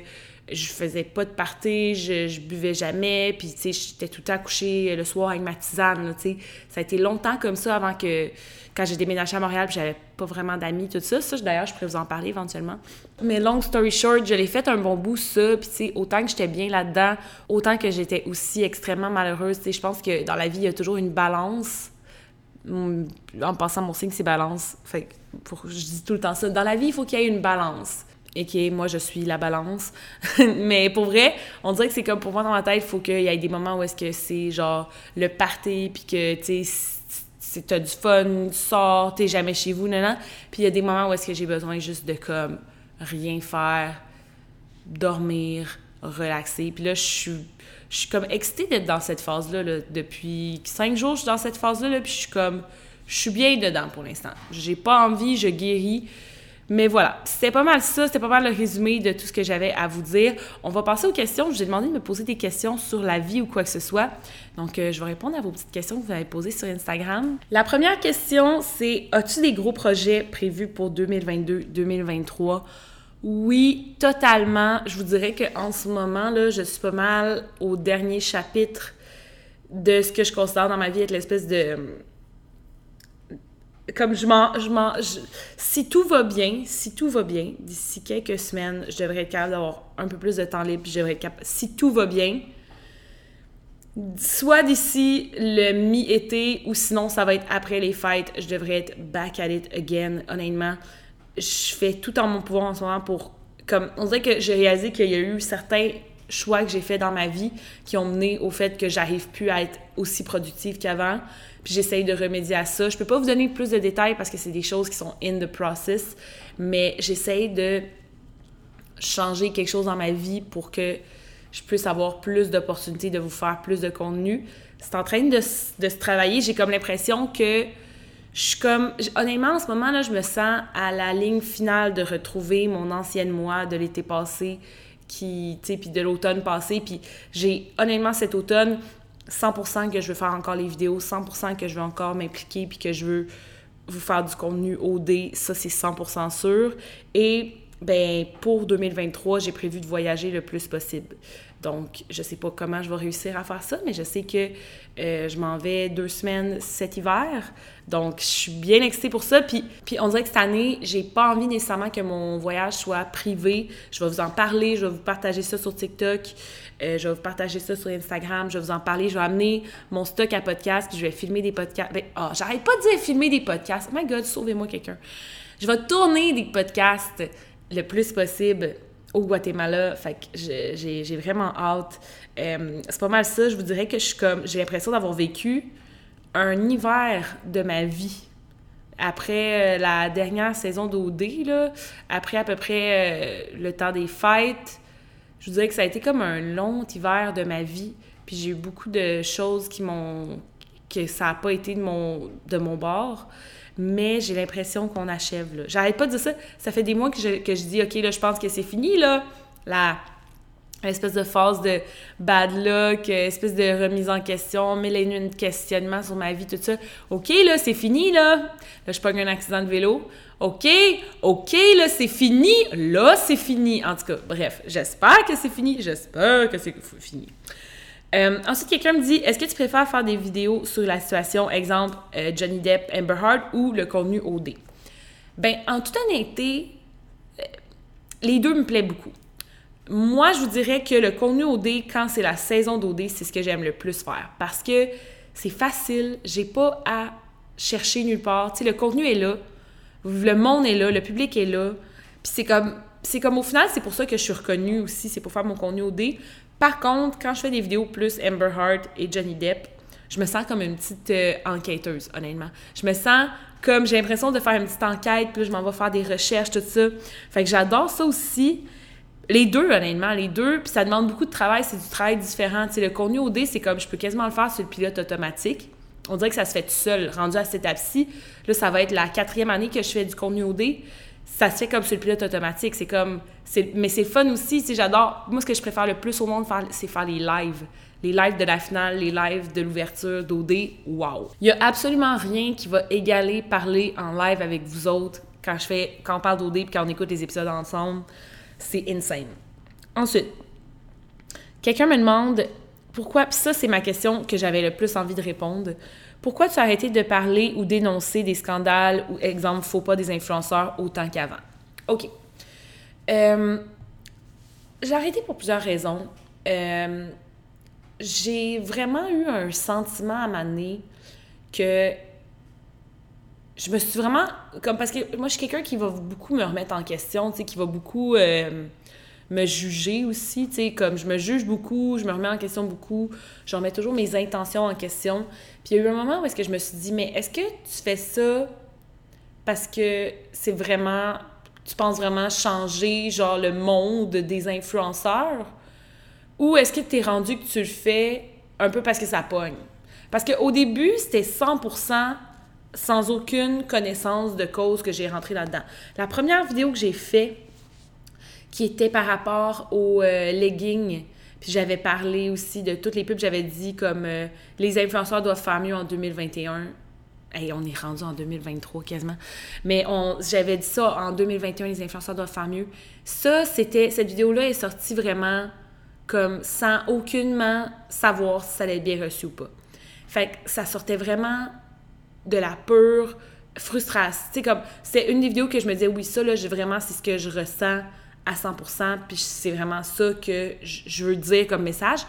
je faisais pas de party, je, je buvais jamais, puis tu sais, j'étais tout le temps couchée le soir avec ma tisane, tu sais. Ça a été longtemps comme ça avant que, quand j'ai déménagé à Montréal, j'avais pas vraiment d'amis, tout ça. Ça, d'ailleurs, je pourrais vous en parler éventuellement. Mais long story short, je l'ai fait un bon bout, ça, puis tu sais, autant que j'étais bien là-dedans, autant que j'étais aussi extrêmement malheureuse, tu sais. Je pense que dans la vie, il y a toujours une balance. En passant, mon signe, c'est balance. Fait pour, je dis tout le temps ça. Dans la vie, il faut qu'il y ait une balance et qui moi je suis la balance. (laughs) mais pour vrai, on dirait que c'est comme pour moi dans ma tête, il faut qu'il y ait des moments où est-ce que c'est genre le party puis que tu sais t'as du fun, tu sors, t'es jamais chez vous, non, Puis il y a des moments où est-ce que j'ai besoin juste de comme rien faire, dormir, relaxer. Puis là, je suis, comme excitée d'être dans cette phase-là. Là. Depuis cinq jours, je suis dans cette phase-là, là, puis je suis comme, je suis bien dedans pour l'instant. J'ai pas envie, je guéris. Mais voilà, c'était pas mal ça, c'était pas mal le résumé de tout ce que j'avais à vous dire. On va passer aux questions. Je vous ai demandé de me poser des questions sur la vie ou quoi que ce soit. Donc, euh, je vais répondre à vos petites questions que vous avez posées sur Instagram. La première question, c'est As-tu des gros projets prévus pour 2022-2023 oui, totalement. Je vous dirais qu'en ce moment, là, je suis pas mal au dernier chapitre de ce que je considère dans ma vie être l'espèce de comme je m'en, si tout va bien, si tout va bien, d'ici quelques semaines, je devrais être capable d'avoir un peu plus de temps libre, puis je devrais être capable, si tout va bien, soit d'ici le mi-été, ou sinon ça va être après les fêtes, je devrais être back at it again, honnêtement. Je fais tout en mon pouvoir en ce moment pour, comme, on dirait que j'ai réalisé qu'il y a eu certains choix que j'ai faits dans ma vie qui ont mené au fait que j'arrive plus à être aussi productive qu'avant. Puis j'essaye de remédier à ça. Je peux pas vous donner plus de détails parce que c'est des choses qui sont in the process, mais j'essaye de changer quelque chose dans ma vie pour que je puisse avoir plus d'opportunités de vous faire plus de contenu. C'est en train de, de se travailler. J'ai comme l'impression que je suis comme honnêtement en ce moment là je me sens à la ligne finale de retrouver mon ancienne moi de l'été passé qui tu sais puis de l'automne passé puis j'ai honnêtement cet automne 100% que je veux faire encore les vidéos, 100% que je veux encore m'impliquer puis que je veux vous faire du contenu OD, ça c'est 100% sûr. Et ben pour 2023, j'ai prévu de voyager le plus possible. Donc, je sais pas comment je vais réussir à faire ça, mais je sais que euh, je m'en vais deux semaines cet hiver. Donc, je suis bien excitée pour ça. Puis, puis on dirait que cette année, j'ai pas envie nécessairement que mon voyage soit privé. Je vais vous en parler, je vais vous partager ça sur TikTok, euh, je vais vous partager ça sur Instagram, je vais vous en parler. Je vais amener mon stock à podcast, puis je vais filmer des podcasts. Ben, oh, j'arrête pas de dire filmer des podcasts. Oh my God, sauvez-moi quelqu'un. Je vais tourner des podcasts le plus possible au Guatemala. Fait que j'ai vraiment hâte. Euh, c'est pas mal ça. Je vous dirais que je suis comme. J'ai l'impression d'avoir vécu un hiver de ma vie. Après euh, la dernière saison d'OD, après à peu près le temps des fêtes, je vous dirais que ça a été comme un long hiver de ma vie. Puis j'ai eu beaucoup de choses qui m'ont. que ça n'a pas été de mon, bord mais j'ai l'impression qu'on achève. Là. J'arrête pas de dire ça. Ça fait des mois que je, que je dis, OK, là, je pense que c'est fini, là. La, espèce de phase de bad luck, espèce de remise en question, mille et une questionnements sur ma vie, tout ça. OK, là, c'est fini, là. Là, je pogne un accident de vélo. OK, OK, là, c'est fini. Là, c'est fini. En tout cas, bref, j'espère que c'est fini. J'espère que c'est fini. Euh, ensuite, quelqu'un me dit Est-ce que tu préfères faire des vidéos sur la situation, exemple euh, Johnny Depp, Amber Heard ou le contenu OD Ben, en toute honnêteté, euh, les deux me plaisent beaucoup. Moi, je vous dirais que le contenu OD, quand c'est la saison d'OD, c'est ce que j'aime le plus faire. Parce que c'est facile, j'ai pas à chercher nulle part. Tu sais, le contenu est là, le monde est là, le public est là. Puis c'est comme, comme au final, c'est pour ça que je suis reconnue aussi, c'est pour faire mon contenu OD. Par contre, quand je fais des vidéos plus Amber Heard et Johnny Depp, je me sens comme une petite euh, enquêteuse, honnêtement. Je me sens comme j'ai l'impression de faire une petite enquête, puis je m'en vais faire des recherches, tout ça. Fait que j'adore ça aussi. Les deux, honnêtement, les deux, puis ça demande beaucoup de travail, c'est du travail différent. Tu le contenu OD, c'est comme je peux quasiment le faire sur le pilote automatique. On dirait que ça se fait tout seul. Rendu à cette étape-ci, là, ça va être la quatrième année que je fais du contenu OD. Ça se fait comme sur le pilote automatique. C'est comme. Mais c'est fun aussi. Tu j'adore. Moi, ce que je préfère le plus au monde, c'est faire les lives. Les lives de la finale, les lives de l'ouverture d'OD. Wow! Il y a absolument rien qui va égaler parler en live avec vous autres quand je fais. Quand on parle d'OD puis quand on écoute les épisodes ensemble. C'est insane. Ensuite, quelqu'un me demande pourquoi, puis ça c'est ma question que j'avais le plus envie de répondre, pourquoi tu as arrêté de parler ou dénoncer des scandales ou, exemple, faux pas des influenceurs autant qu'avant? OK. Euh, j'ai arrêté pour plusieurs raisons. Euh, j'ai vraiment eu un sentiment à m'amener que je me suis vraiment comme parce que moi je suis quelqu'un qui va beaucoup me remettre en question, tu sais, qui va beaucoup euh, me juger aussi, tu sais, comme je me juge beaucoup, je me remets en question beaucoup, je remets toujours mes intentions en question. Puis il y a eu un moment où est-ce que je me suis dit mais est-ce que tu fais ça parce que c'est vraiment tu penses vraiment changer genre le monde des influenceurs? Ou est-ce que tu es rendu que tu le fais un peu parce que ça pogne? Parce qu'au début, c'était 100% sans aucune connaissance de cause que j'ai rentré là-dedans. La première vidéo que j'ai fait, qui était par rapport aux euh, leggings, puis j'avais parlé aussi de toutes les pubs, j'avais dit comme euh, les influenceurs doivent faire mieux en 2021. Hey, on est rendu en 2023 quasiment. Mais j'avais dit ça en 2021, les influenceurs doivent faire mieux. Ça, c'était. Cette vidéo-là est sortie vraiment comme sans aucunement savoir si ça allait être bien reçu ou pas. Fait que ça sortait vraiment de la pure frustration. Sais, comme, c'est une des vidéos que je me disais, oui, ça, là, vraiment, c'est ce que je ressens à 100%, puis c'est vraiment ça que je veux dire comme message.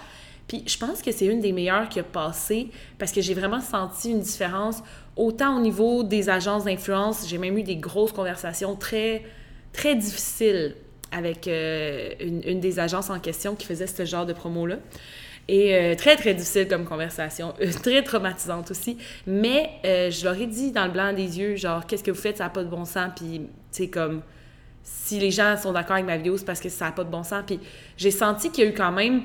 Puis je pense que c'est une des meilleures qui a passé parce que j'ai vraiment senti une différence autant au niveau des agences d'influence, j'ai même eu des grosses conversations très, très difficiles avec euh, une, une, des agences en question qui faisait ce genre de promo-là. Et euh, très, très difficile comme conversation. Euh, (laughs) très traumatisante aussi. Mais euh, je leur ai dit dans le blanc des yeux, genre, qu'est-ce que vous faites, ça n'a pas de bon sens. Puis, tu sais, comme, si les gens sont d'accord avec ma vidéo, c'est parce que ça n'a pas de bon sens. Puis, j'ai senti qu'il y a eu quand même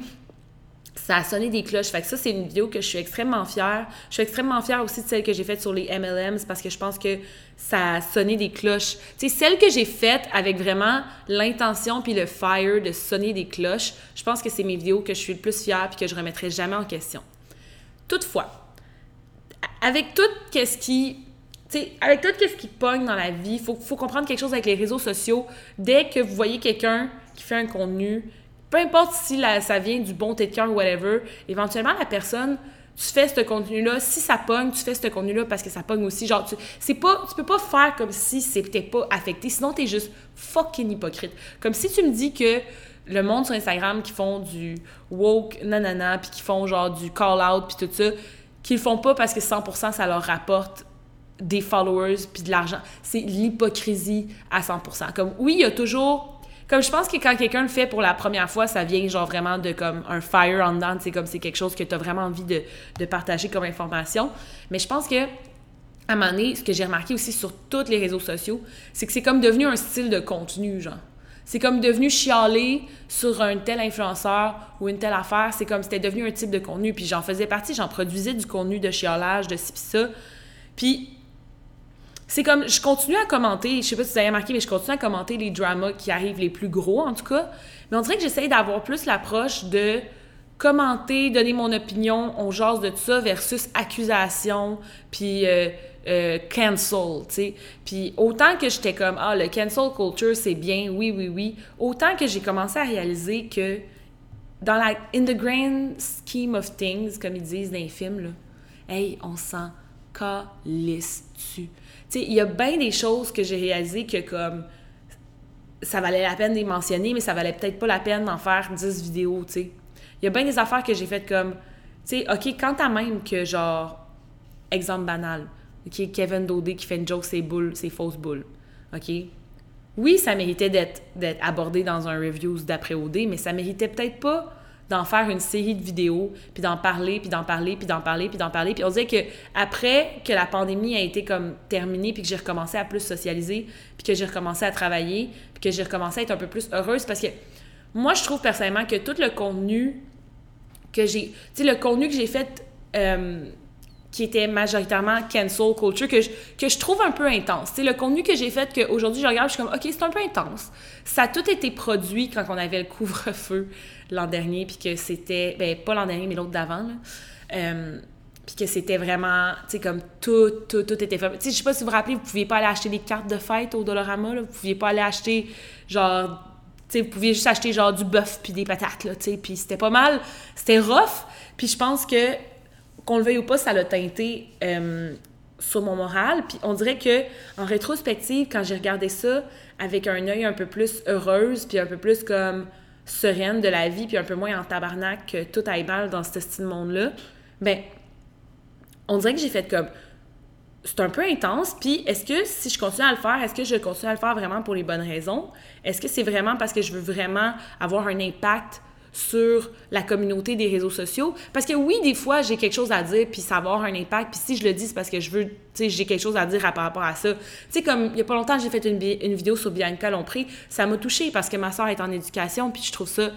ça a sonné des cloches. Fait que ça, c'est une vidéo que je suis extrêmement fière. Je suis extrêmement fière aussi de celle que j'ai faite sur les MLMs parce que je pense que ça a sonné des cloches. Tu sais, celle que j'ai faite avec vraiment l'intention puis le fire de sonner des cloches, je pense que c'est mes vidéos que je suis le plus fière puis que je remettrai jamais en question. Toutefois, avec tout ce qui sais, avec tout ce qui pogne dans la vie, il faut, faut comprendre quelque chose avec les réseaux sociaux. Dès que vous voyez quelqu'un qui fait un contenu, peu importe si ça vient du bon tête de cœur ou whatever, éventuellement, la personne, tu fais ce contenu-là, si ça pogne, tu fais ce contenu-là parce que ça pogne aussi. Genre, tu, c'est pas, tu peux pas faire comme si c'était pas affecté, sinon t'es juste fucking hypocrite. Comme si tu me dis que le monde sur Instagram qui font du woke, nanana, puis qui font genre du call-out, puis tout ça, qu'ils font pas parce que 100% ça leur rapporte des followers puis de l'argent. C'est l'hypocrisie à 100%. Comme, oui, il y a toujours comme je pense que quand quelqu'un le fait pour la première fois, ça vient genre vraiment de comme un fire on dedans, c'est comme c'est quelque chose que tu as vraiment envie de, de, partager comme information. Mais je pense que à un moment donné, ce que j'ai remarqué aussi sur tous les réseaux sociaux, c'est que c'est comme devenu un style de contenu, genre. C'est comme devenu chialer sur un tel influenceur ou une telle affaire. C'est comme c'était devenu un type de contenu. Puis j'en faisais partie, j'en produisais du contenu de chialage, de ci pis ça. Puis c'est comme, je continue à commenter, je sais pas si vous avez remarqué, mais je continue à commenter les dramas qui arrivent les plus gros, en tout cas. Mais on dirait que j'essaye d'avoir plus l'approche de commenter, donner mon opinion, on jase de tout ça versus accusation, puis euh, euh, cancel, tu sais. Puis autant que j'étais comme, ah, le cancel culture, c'est bien, oui, oui, oui, autant que j'ai commencé à réaliser que dans la, in the grand scheme of things, comme ils disent dans les films, là, hey, on s'en calisse dessus. Il y a bien des choses que j'ai réalisées que comme ça valait la peine de les mentionner, mais ça valait peut-être pas la peine d'en faire 10 vidéos, tu sais. Il y a bien des affaires que j'ai faites comme, tu sais, OK, quand à même que, genre, exemple banal, OK, Kevin Dodé qui fait une joke, c'est boules, c'est fausse boules, OK? Oui, ça méritait d'être abordé dans un review d'après OD, mais ça méritait peut-être pas d'en faire une série de vidéos, puis d'en parler, puis d'en parler, puis d'en parler, puis d'en parler. Puis on dirait que après que la pandémie a été comme terminée, puis que j'ai recommencé à plus socialiser, puis que j'ai recommencé à travailler, puis que j'ai recommencé à être un peu plus heureuse, parce que moi, je trouve personnellement que tout le contenu que j'ai... Tu sais, le contenu que j'ai fait... Euh, qui était majoritairement cancel culture, que je, que je trouve un peu intense. C'est le contenu que j'ai fait, qu'aujourd'hui je regarde, je suis comme, OK, c'est un peu intense. Ça a tout été produit quand on avait le couvre-feu l'an dernier, puis que c'était, ben pas l'an dernier, mais l'autre d'avant, euh, puis que c'était vraiment, tu sais, comme tout, tout, tout était fait. Tu sais, je sais pas si vous vous rappelez, vous pouviez pas aller acheter des cartes de fête au Dollarama, là. Vous pouviez pas aller acheter, genre, tu sais, vous pouviez juste acheter, genre, du bœuf puis des patates, là, tu sais. Puis c'était pas mal, c'était rough. Puis je pense que qu'on le veuille ou pas, ça l'a teinté euh, sur mon moral. Puis on dirait que en rétrospective, quand j'ai regardé ça avec un œil un peu plus heureuse, puis un peu plus comme sereine de la vie, puis un peu moins en tabarnak que tout aille mal dans ce style monde-là, ben on dirait que j'ai fait comme c'est un peu intense. Puis est-ce que si je continue à le faire, est-ce que je continue à le faire vraiment pour les bonnes raisons? Est-ce que c'est vraiment parce que je veux vraiment avoir un impact sur la communauté des réseaux sociaux. Parce que oui, des fois, j'ai quelque chose à dire, puis ça va avoir un impact. Puis si je le dis, c'est parce que je veux, tu sais, j'ai quelque chose à dire par rapport à ça. Tu sais, comme il y a pas longtemps, j'ai fait une, une, vidéo sur Bianca Lompré. Ça m'a touchée parce que ma soeur est en éducation, puis je trouve ça...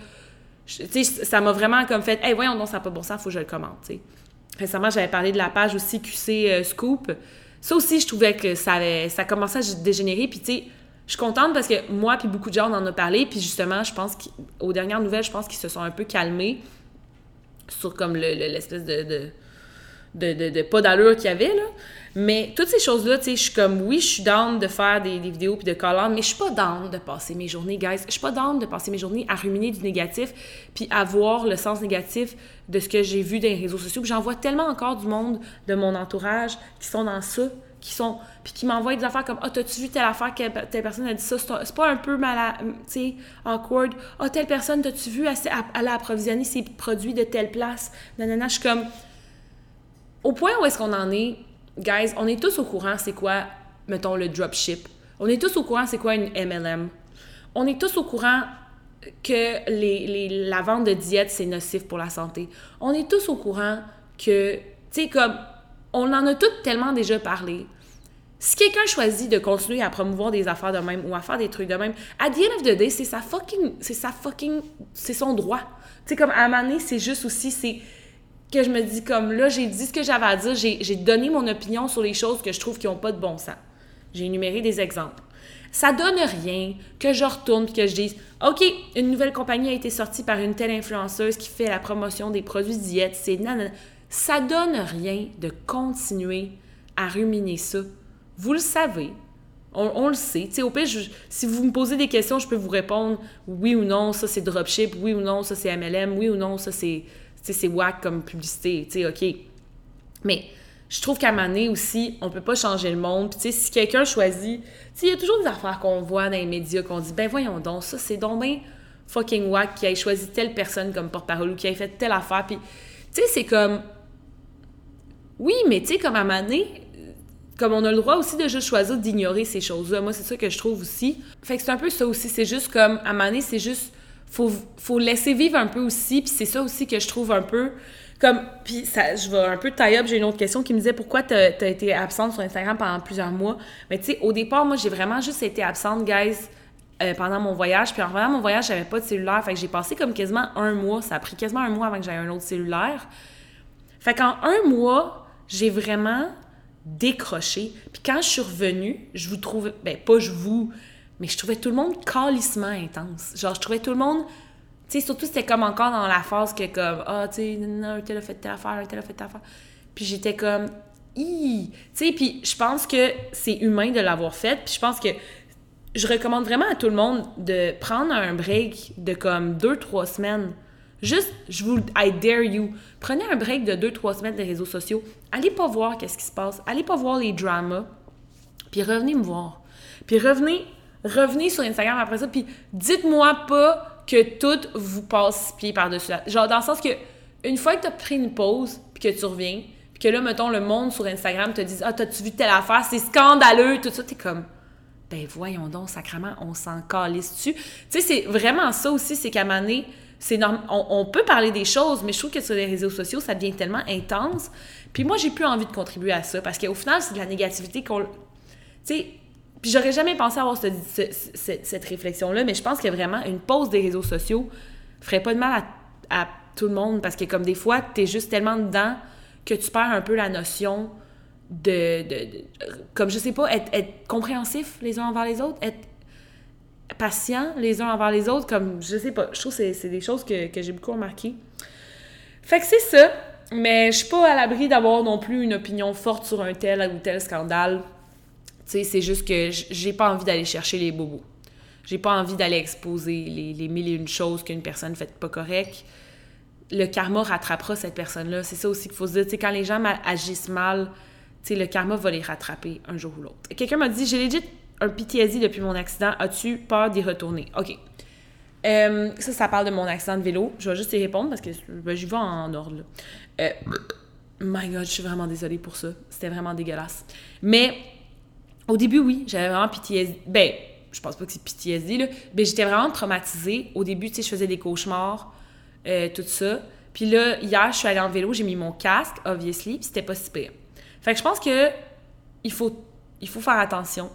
Tu sais, ça m'a vraiment comme fait « Hey, voyons, non, ça n'a pas bon sens, faut que je le commente, tu sais. » Récemment, j'avais parlé de la page aussi QC euh, Scoop. Ça aussi, je trouvais que ça, avait, ça commençait à dégénérer. Puis, tu sais, je suis contente parce que moi puis beaucoup de gens en ont parlé puis justement je pense qu'aux dernières nouvelles je pense qu'ils se sont un peu calmés sur comme l'espèce de de, de, pas d'allure qu'il y avait là. Mais toutes ces choses là tu sais je suis comme oui je suis down de faire des, vidéos puis de call mais je suis pas down de passer mes journées guys. Je suis pas down de passer mes journées à ruminer du négatif puis à voir le sens négatif de ce que j'ai vu dans les réseaux sociaux. J'en vois tellement encore du monde de mon entourage qui sont dans ça qui sont puis qui m'envoient des affaires comme ah oh, t'as-tu vu telle affaire que telle personne a dit ça? C'est pas un peu mal tu sais awkward. Ah oh, telle personne t'as-tu vu aller approvisionner ses produits de telle place? Nanana je suis comme au point où est-ce qu'on en est guys on est tous au courant c'est quoi mettons le dropship. On est tous au courant c'est quoi une MLM on est tous au courant que les, les, la vente de diète c'est nocif pour la santé. On est tous au courant que tu sais comme on en a toutes tellement déjà parlé. Si quelqu'un choisit de continuer à promouvoir des affaires de même ou à faire des trucs de même, à the end of c'est sa fucking. C'est sa fucking. C'est son droit. Tu sais, comme à un c'est juste aussi. Que je me dis comme là, j'ai dit ce que j'avais à dire, j'ai donné mon opinion sur les choses que je trouve qui n'ont pas de bon sens. J'ai énuméré des exemples. Ça donne rien que je retourne et que je dise OK, une nouvelle compagnie a été sortie par une telle influenceuse qui fait la promotion des produits diète, c'est nanana. Ça donne rien de continuer à ruminer ça. Vous le savez. On, le sait. au pire, si vous me posez des questions, je peux vous répondre oui ou non, ça c'est dropship, oui ou non, ça c'est MLM, oui ou non, ça c'est c'est comme publicité, OK. Mais je trouve qu'à un aussi, on peut pas changer le monde. Puis, si quelqu'un choisit, il y a toujours des affaires qu'on voit dans les médias qu'on dit, ben voyons donc, ça c'est donc fucking whack qui ait choisi telle personne comme porte-parole ou qui ait fait telle affaire. Puis, c'est comme, oui, mais tu sais, comme à Mané, comme on a le droit aussi de juste choisir d'ignorer ces choses-là. Moi, c'est ça que je trouve aussi. Fait que c'est un peu ça aussi. C'est juste comme, à Mané, c'est juste, faut, faut laisser vivre un peu aussi. Puis c'est ça aussi que je trouve un peu comme. Puis ça, je vais un peu tailler up. J'ai une autre question qui me disait pourquoi t'as as été absente sur Instagram pendant plusieurs mois? Mais tu sais, au départ, moi, j'ai vraiment juste été absente, guys. Euh, pendant mon voyage. Puis en revenant mon voyage, j'avais pas de cellulaire. Fait que j'ai passé comme quasiment un mois. Ça a pris quasiment un mois avant que j'aie un autre cellulaire. Fait qu'en un mois, j'ai vraiment décroché. Puis quand je suis revenue, je vous trouvais, ben pas je vous, mais je trouvais tout le monde calissement intense. Genre, je trouvais tout le monde, tu sais, surtout c'était comme encore dans la phase que comme, ah, tu sais, un tel a fait telle affaire, un tel a fait telle affaire. Puis j'étais comme, tu sais, puis je pense que c'est humain de l'avoir fait. Puis je pense que je recommande vraiment à tout le monde de prendre un break de comme deux, trois semaines. Juste, je vous, I dare you, prenez un break de deux, trois semaines des réseaux sociaux. Allez pas voir qu'est-ce qui se passe. Allez pas voir les dramas. Puis revenez me voir. Puis revenez, revenez sur Instagram après ça. Puis dites-moi pas que tout vous passe pied par-dessus. Genre, dans le sens que, une fois que tu as pris une pause, puis que tu reviens, puis que là, mettons, le monde sur Instagram te dit Ah, t'as-tu vu telle affaire? C'est scandaleux, tout ça. T'es comme Ben voyons donc, sacrement, on s'en calisse dessus. Tu sais, c'est vraiment ça aussi, c'est qu'à un c'est on, on, peut parler des choses, mais je trouve que sur les réseaux sociaux, ça devient tellement intense. Puis moi, j'ai plus envie de contribuer à ça parce qu'au final, c'est de la négativité qu'on. Tu sais, puis j'aurais jamais pensé avoir cette réflexion-là, mais je pense que vraiment, une pause des réseaux sociaux ferait pas de mal à, tout le monde parce que, comme des fois, tu es juste tellement dedans que tu perds un peu la notion de, comme je sais pas, être, être, compréhensif les uns envers les autres, patient les uns envers les autres, comme je sais pas, je trouve que c'est des choses que, que j'ai beaucoup remarquées. Fait que c'est ça, mais je suis pas à l'abri d'avoir non plus une opinion forte sur un tel ou tel scandale. Tu sais, c'est juste que j'ai pas envie d'aller chercher les bobos. J'ai pas envie d'aller exposer les, les mille et une choses qu'une personne fait pas correct le karma rattrapera cette personne-là. C'est ça aussi qu'il faut se dire. quand les gens agissent mal, le karma va les rattraper un jour ou l'autre. Quelqu'un m'a dit J'ai legit un PTSD depuis mon accident. As-tu peur d'y retourner? OK. Euh, ça, ça parle de mon accident de vélo. Je vais juste y répondre parce que ben, j'y vais en ordre. Euh, my God, je suis vraiment désolée pour ça. C'était vraiment dégueulasse. Mais au début, oui, j'avais vraiment PTSD. Ben, je pense pas que c'est PTSD, là. Mais j'étais vraiment traumatisée. Au début, tu sais, je faisais des cauchemars. Euh, tout ça. Puis là, hier, je suis allée en vélo, j'ai mis mon casque, obviously, puis c'était pas si pire. Fait que je pense que il faut, il faut faire attention.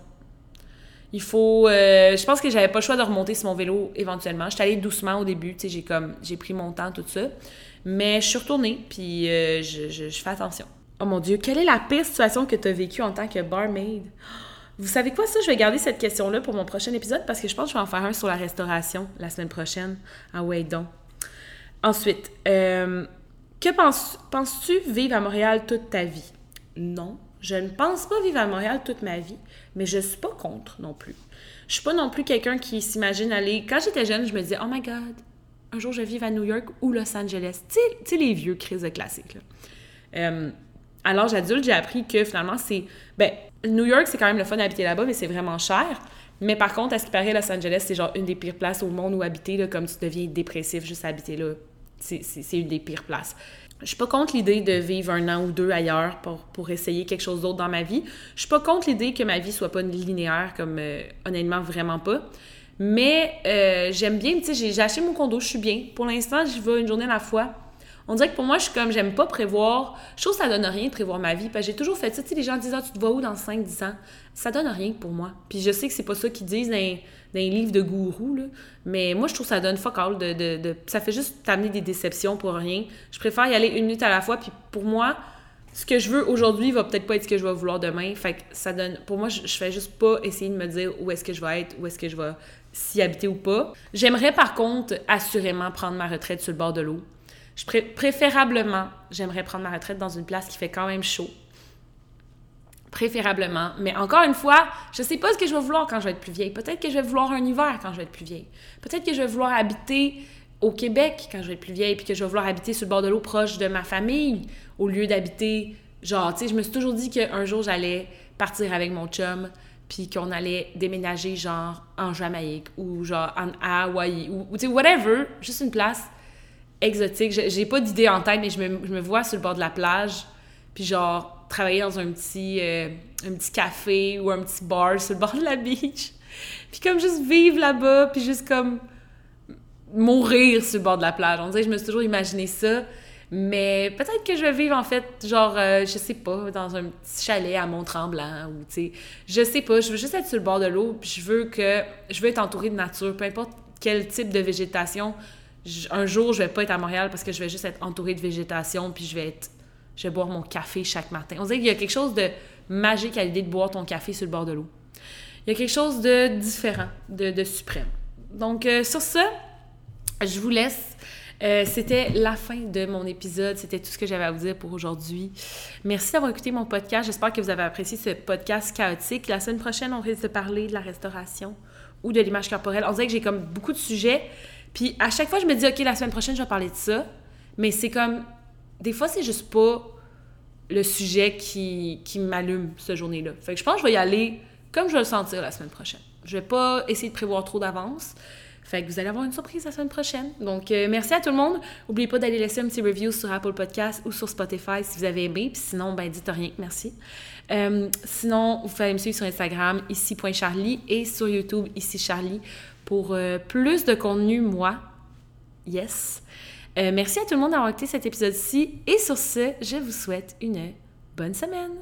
Il faut... Euh, je pense que j'avais pas le choix de remonter sur mon vélo éventuellement. J'étais allée doucement au début, tu sais, j'ai comme... J'ai pris mon temps, tout ça. Mais je suis retournée, puis euh, je, fais attention. Oh mon Dieu, quelle est la pire situation que tu as vécue en tant que barmaid? Vous savez quoi, ça? Je vais garder cette question-là pour mon prochain épisode parce que je pense que je vais en faire un sur la restauration la semaine prochaine. Ah ouais, donc. Ensuite, euh, que penses, penses-tu vivre à Montréal toute ta vie? Non, je ne pense pas vivre à Montréal toute ma vie, mais je suis pas contre non plus. Je suis pas non plus quelqu'un qui s'imagine aller. Quand j'étais jeune, je me disais, oh my god, un jour je vivre à New York ou Los Angeles. Tu sais, les vieux crises classiques. Là. Euh, à l'âge adulte, j'ai appris que finalement, c'est. Ben, New York, c'est quand même le fun d'habiter là-bas, mais c'est vraiment cher. Mais par contre, à ce qui paraît, Los Angeles, c'est genre une des pires places au monde où habiter, comme tu deviens dépressif juste à habiter là c'est une des pires places. Je suis pas contre l'idée de vivre un an ou deux ailleurs pour, essayer quelque chose d'autre dans ma vie. Je suis pas contre l'idée que ma vie soit pas linéaire, comme euh, honnêtement, vraiment pas. Mais euh, j'aime bien, tu sais, j'ai acheté mon condo, je suis bien. Pour l'instant, j'y vais une journée à la fois. On dirait que pour moi, je suis comme, j'aime pas prévoir. Je trouve que ça donne rien de prévoir ma vie. Parce que j'ai toujours fait ça. Tu sais, les gens disent, ah, tu te vois où dans 5-10 ans? Ça donne rien pour moi. Puis je sais que c'est pas ça qu'ils disent dans, dans les livres de gourou, là. Mais moi, je trouve que ça donne fuck all. De, de, ça fait juste t'amener des déceptions pour rien. Je préfère y aller une minute à la fois. Puis pour moi, ce que je veux aujourd'hui va peut-être pas être ce que je vais vouloir demain. Fait que ça donne. Pour moi, je, je fais juste pas essayer de me dire où est-ce que je vais être, où est-ce que je vais s'y habiter ou pas. J'aimerais par contre assurément prendre ma retraite sur le bord de l'eau. Je préférablement, j'aimerais prendre ma retraite dans une place qui fait quand même chaud. Préférablement. Mais encore une fois, je sais pas ce que je vais vouloir quand je vais être plus vieille. Peut-être que je vais vouloir un hiver quand je vais être plus vieille. Peut-être que je vais vouloir habiter au Québec quand je vais être plus vieille, puis que je vais vouloir habiter sur le bord de l'eau proche de ma famille, au lieu d'habiter, genre, tu sais, je me suis toujours dit qu'un jour j'allais partir avec mon chum, puis qu'on allait déménager, genre, en Jamaïque, ou genre, en, Hawaï, ou tu sais, whatever, juste une place exotique. J'ai pas d'idée en tête, mais je me, vois sur le bord de la plage, puis genre travailler dans un petit, euh, un petit café ou un petit bar sur le bord de la beach. Puis comme juste vivre là-bas, puis juste comme mourir sur le bord de la plage. On dirait je me suis toujours imaginé ça. Mais peut-être que je vais vivre en fait, genre, euh, je sais pas, dans un petit chalet à Mont-Tremblant ou tu sais, je sais pas, je veux juste être sur le bord de l'eau, puis je veux que, je veux être entourée de nature, peu importe quel type de végétation, un jour, je vais pas être à Montréal parce que je vais juste être entourée de végétation, puis je vais être je vais boire mon café chaque matin. On dirait qu'il y a quelque chose de magique à l'idée de boire ton café sur le bord de l'eau. Il y a quelque chose de différent, de, suprême. Donc, euh, sur ça, je vous laisse. Euh, c'était la fin de mon épisode. C'était tout ce que j'avais à vous dire pour aujourd'hui. Merci d'avoir écouté mon podcast. J'espère que vous avez apprécié ce podcast chaotique. La semaine prochaine, on risque de parler de la restauration ou de l'image corporelle. On dirait que j'ai comme beaucoup de sujets. Puis à chaque fois, je me dis, OK, la semaine prochaine, je vais parler de ça. Mais c'est comme. Des fois, c'est juste pas le sujet qui, qui m'allume cette journée-là. Fait que je pense que je vais y aller comme je vais le sentir la semaine prochaine. Je vais pas essayer de prévoir trop d'avance. Fait que vous allez avoir une surprise la semaine prochaine. Donc, euh, merci à tout le monde. N'oubliez pas d'aller laisser un petit review sur Apple Podcast ou sur Spotify si vous avez aimé. Puis sinon, ben, dites rien merci. Euh, sinon, vous pouvez me suivre sur Instagram, ici.charlie, et sur YouTube, ici Charlie, pour euh, plus de contenu, moi. Yes. merci à tout le monde d'avoir écouté cet épisode-ci. Et sur ce, je vous souhaite une bonne semaine.